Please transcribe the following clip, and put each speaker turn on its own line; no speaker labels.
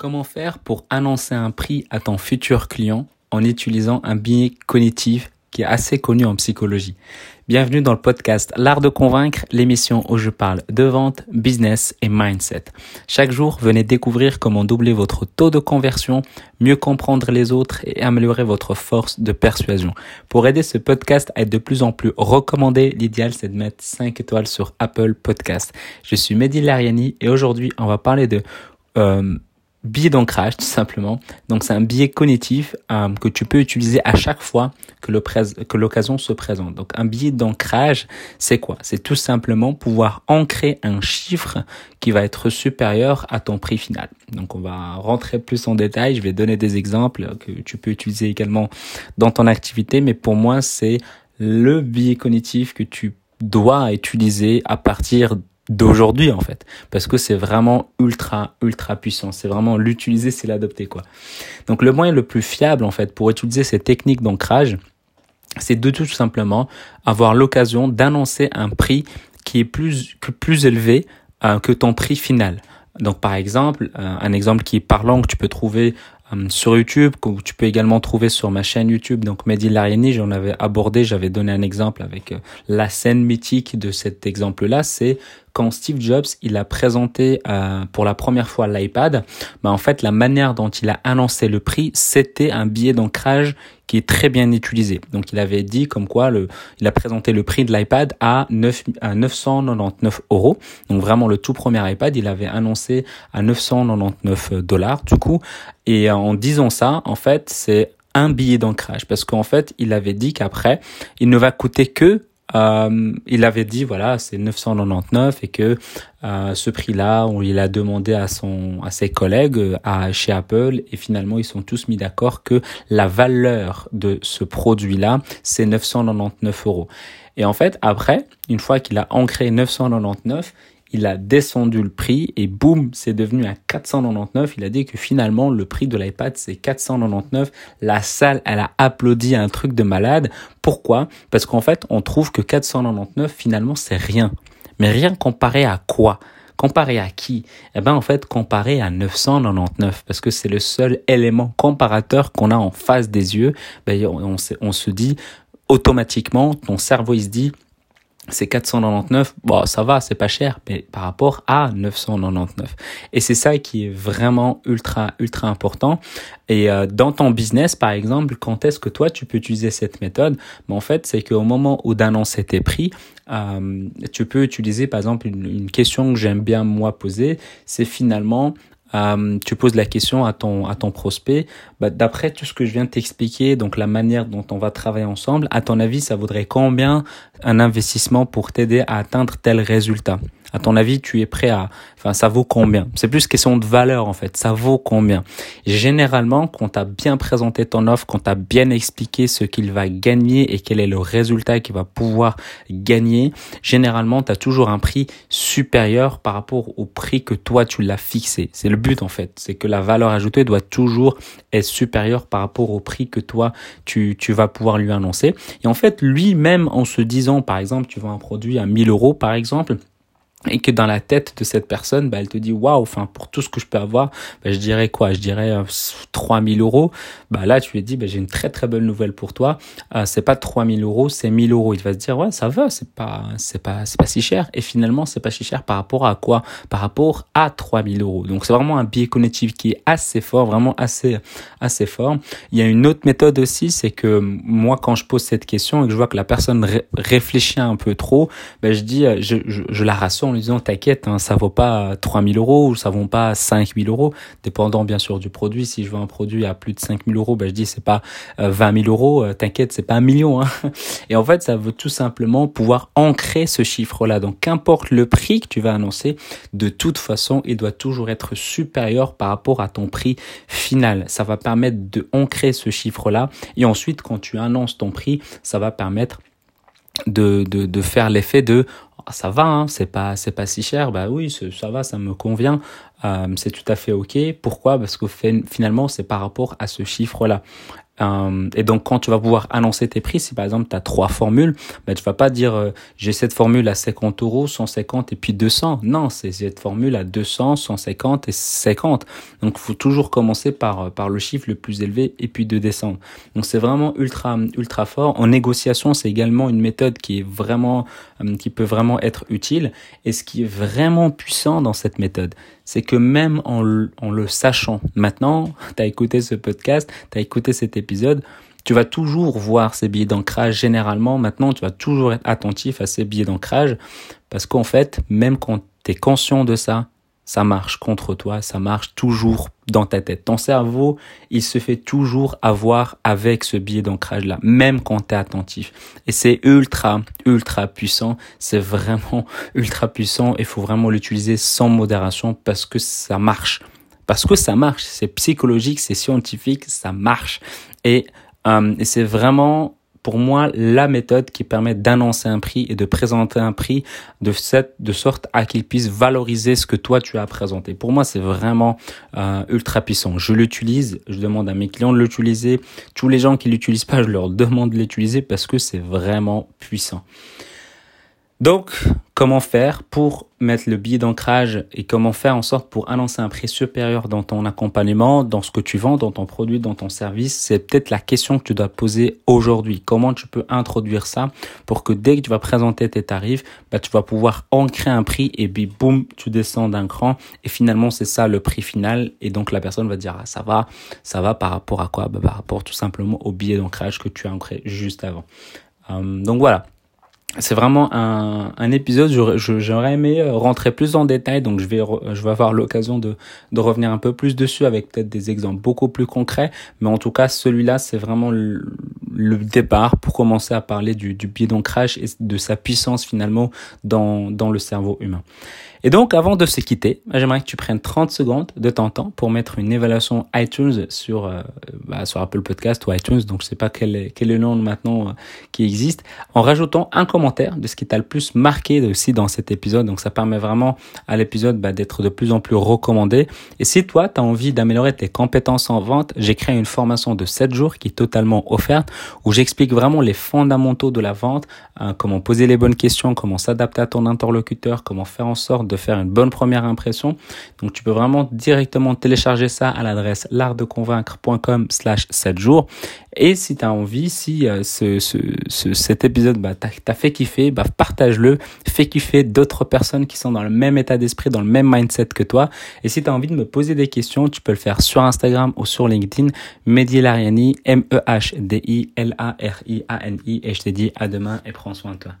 Comment faire pour annoncer un prix à ton futur client en utilisant un biais cognitif qui est assez connu en psychologie? Bienvenue dans le podcast L'art de convaincre, l'émission où je parle de vente, business et mindset. Chaque jour, venez découvrir comment doubler votre taux de conversion, mieux comprendre les autres et améliorer votre force de persuasion. Pour aider ce podcast à être de plus en plus recommandé, l'idéal c'est de mettre 5 étoiles sur Apple Podcast. Je suis Mehdi Lariani et aujourd'hui on va parler de... Euh, billet d'ancrage tout simplement. Donc c'est un billet cognitif euh, que tu peux utiliser à chaque fois que l'occasion se présente. Donc un billet d'ancrage, c'est quoi? C'est tout simplement pouvoir ancrer un chiffre qui va être supérieur à ton prix final. Donc on va rentrer plus en détail, je vais donner des exemples que tu peux utiliser également dans ton activité, mais pour moi c'est le billet cognitif que tu dois utiliser à partir d'aujourd'hui en fait. Parce que c'est vraiment ultra ultra puissant. C'est vraiment l'utiliser c'est l'adopter quoi. Donc le moyen le plus fiable en fait pour utiliser ces techniques d'ancrage c'est de tout simplement avoir l'occasion d'annoncer un prix qui est plus plus élevé euh, que ton prix final. Donc par exemple euh, un exemple qui est parlant que tu peux trouver euh, sur YouTube, que tu peux également trouver sur ma chaîne YouTube. Donc Mehdi Lariani, j'en avais abordé, j'avais donné un exemple avec la scène mythique de cet exemple-là, c'est quand Steve Jobs il a présenté euh, pour la première fois l'iPad, bah en fait la manière dont il a annoncé le prix, c'était un billet d'ancrage qui est très bien utilisé. Donc il avait dit comme quoi le, il a présenté le prix de l'iPad à, 9, à 999 euros. Donc vraiment le tout premier iPad, il avait annoncé à 999 dollars du coup. Et en disant ça, en fait, c'est un billet d'ancrage parce qu'en fait, il avait dit qu'après, il ne va coûter que euh, il avait dit voilà c'est 999 et que euh, ce prix-là on il a demandé à son à ses collègues euh, à chez Apple et finalement ils sont tous mis d'accord que la valeur de ce produit-là c'est 999 euros. Et en fait après une fois qu'il a ancré 999 il a descendu le prix et boum, c'est devenu à 499. Il a dit que finalement, le prix de l'iPad, c'est 499. La salle, elle a applaudi un truc de malade. Pourquoi? Parce qu'en fait, on trouve que 499, finalement, c'est rien. Mais rien comparé à quoi? Comparé à qui? Eh ben en fait comparé à 999 parce que c'est le seul élément comparateur qu'on a en face des yeux. Ben, on, on se dit automatiquement, ton cerveau il se dit c'est 499, bon, ça va, c'est pas cher, mais par rapport à 999. Et c'est ça qui est vraiment ultra, ultra important. Et euh, dans ton business, par exemple, quand est-ce que toi, tu peux utiliser cette méthode? Mais En fait, c'est qu'au moment où d'annoncer tes prix, euh, tu peux utiliser, par exemple, une, une question que j'aime bien, moi, poser, c'est finalement, euh, tu poses la question à ton à ton prospect, bah, d'après tout ce que je viens de t'expliquer, donc la manière dont on va travailler ensemble, à ton avis, ça vaudrait combien un investissement pour t'aider à atteindre tel résultat À ton avis, tu es prêt à, enfin, ça vaut combien? C'est plus question de valeur en fait. Ça vaut combien? Généralement, quand tu as bien présenté ton offre, quand tu as bien expliqué ce qu'il va gagner et quel est le résultat qu'il va pouvoir gagner, généralement, tu as toujours un prix supérieur par rapport au prix que toi tu l'as fixé. C'est le but en fait, c'est que la valeur ajoutée doit toujours être supérieure par rapport au prix que toi tu, tu vas pouvoir lui annoncer. Et en fait, lui-même en se disant, par exemple, tu vends un produit à 1000 euros par exemple, et que dans la tête de cette personne, bah, elle te dit waouh, enfin pour tout ce que je peux avoir, bah, je dirais quoi? Je dirais euh, 3000 euros. Bah là, tu lui dis bah, j'ai une très très bonne nouvelle pour toi. Euh, c'est pas 3000 euros, c'est 1000 euros. Il va se dire ouais, ça va, c'est pas c'est pas c'est pas si cher. Et finalement, c'est pas si cher par rapport à quoi? Par rapport à 3000 euros. Donc c'est vraiment un biais cognitif qui est assez fort, vraiment assez assez fort. Il y a une autre méthode aussi, c'est que moi quand je pose cette question et que je vois que la personne réfléchit un peu trop, bah, je dis je, je, je la rassure en lui disant t'inquiète, hein, ça vaut pas 3000 euros ou ça vaut pas 5000 euros, dépendant bien sûr du produit. Si je veux un produit à plus de 5000 euros, ben je dis c'est pas 20 euh, 000 euros, euh, t'inquiète, c'est pas un million. Hein. Et en fait, ça veut tout simplement pouvoir ancrer ce chiffre-là. Donc qu'importe le prix que tu vas annoncer, de toute façon, il doit toujours être supérieur par rapport à ton prix final. Ça va permettre de ancrer ce chiffre-là. Et ensuite, quand tu annonces ton prix, ça va permettre de, de, de faire l'effet de ah, ça va, hein, c'est pas c'est pas si cher. Bah oui, ça va, ça me convient. Euh, c'est tout à fait ok. Pourquoi? Parce que finalement, c'est par rapport à ce chiffre-là. Euh, et donc, quand tu vas pouvoir annoncer tes prix, si par exemple tu as trois formules, ben, tu vas pas dire euh, j'ai cette formule à 50 euros, 150 et puis 200. Non, c'est cette formule à 200, 150 et 50. Donc, faut toujours commencer par, euh, par le chiffre le plus élevé et puis de descendre. Donc, c'est vraiment ultra, ultra fort. En négociation, c'est également une méthode qui est vraiment, euh, qui peut vraiment être utile. Et ce qui est vraiment puissant dans cette méthode, c'est que même en, le sachant, maintenant, tu as écouté ce podcast, tu as écouté cet épisode, tu vas toujours voir ces billets d'ancrage. Généralement, maintenant, tu vas toujours être attentif à ces billets d'ancrage parce qu'en fait, même quand tu es conscient de ça, ça marche contre toi, ça marche toujours dans ta tête. Ton cerveau, il se fait toujours avoir avec ce biais d'ancrage-là, même quand tu es attentif. Et c'est ultra, ultra puissant. C'est vraiment ultra puissant. Il faut vraiment l'utiliser sans modération parce que ça marche. Parce que ça marche. C'est psychologique, c'est scientifique, ça marche. Et, euh, et c'est vraiment pour moi la méthode qui permet d'annoncer un prix et de présenter un prix de cette de sorte à qu'il puisse valoriser ce que toi tu as présenté. Pour moi, c'est vraiment euh, ultra puissant. Je l'utilise, je demande à mes clients de l'utiliser. Tous les gens qui l'utilisent pas, je leur demande de l'utiliser parce que c'est vraiment puissant. Donc, comment faire pour mettre le billet d'ancrage et comment faire en sorte pour annoncer un prix supérieur dans ton accompagnement, dans ce que tu vends, dans ton produit, dans ton service C'est peut-être la question que tu dois poser aujourd'hui. Comment tu peux introduire ça pour que dès que tu vas présenter tes tarifs, bah, tu vas pouvoir ancrer un prix et puis boum, tu descends d'un cran et finalement c'est ça le prix final et donc la personne va dire ah, ça va, ça va par rapport à quoi? Bah, Par rapport tout simplement au billet d'ancrage que tu as ancré juste avant. Euh, donc voilà, c'est vraiment un, un épisode. J'aurais aimé euh, rentrer plus en détail, donc je vais je vais avoir l'occasion de, de revenir un peu plus dessus avec peut-être des exemples beaucoup plus concrets. Mais en tout cas, celui-là, c'est vraiment le, départ pour commencer à parler du, du biais d'ancrage et de sa puissance finalement dans dans le cerveau humain. Et donc, avant de se quitter, j'aimerais que tu prennes 30 secondes de ton temps pour mettre une évaluation iTunes sur, euh, bah, sur Apple Podcast ou iTunes. Donc, je sais pas quel est, quel est le nom maintenant euh, qui existe. En rajoutant un commentaire de ce qui t'a le plus marqué aussi dans cet épisode. Donc, ça permet vraiment à l'épisode bah, d'être de plus en plus recommandé. Et si toi, tu as envie d'améliorer tes compétences en vente, j'ai créé une formation de 7 jours qui est totalement offerte où j'explique vraiment les fondamentaux de la vente, hein, comment poser les bonnes questions, comment s'adapter à ton interlocuteur, comment faire en sorte de faire une bonne première impression. Donc tu peux vraiment directement télécharger ça à l'adresse l'artdeconvaincre.com slash 7 jours. Et si tu as envie, si euh, ce, ce, ce, cet épisode bah, t'a fait kiffer, bah, partage-le, fais kiffer d'autres personnes qui sont dans le même état d'esprit, dans le même mindset que toi. Et si tu as envie de me poser des questions, tu peux le faire sur Instagram ou sur LinkedIn. Mehdi Lariani, M-E-H-D-I-L-A-R-I-A-N-I. Et je te dis à demain et prends soin de toi.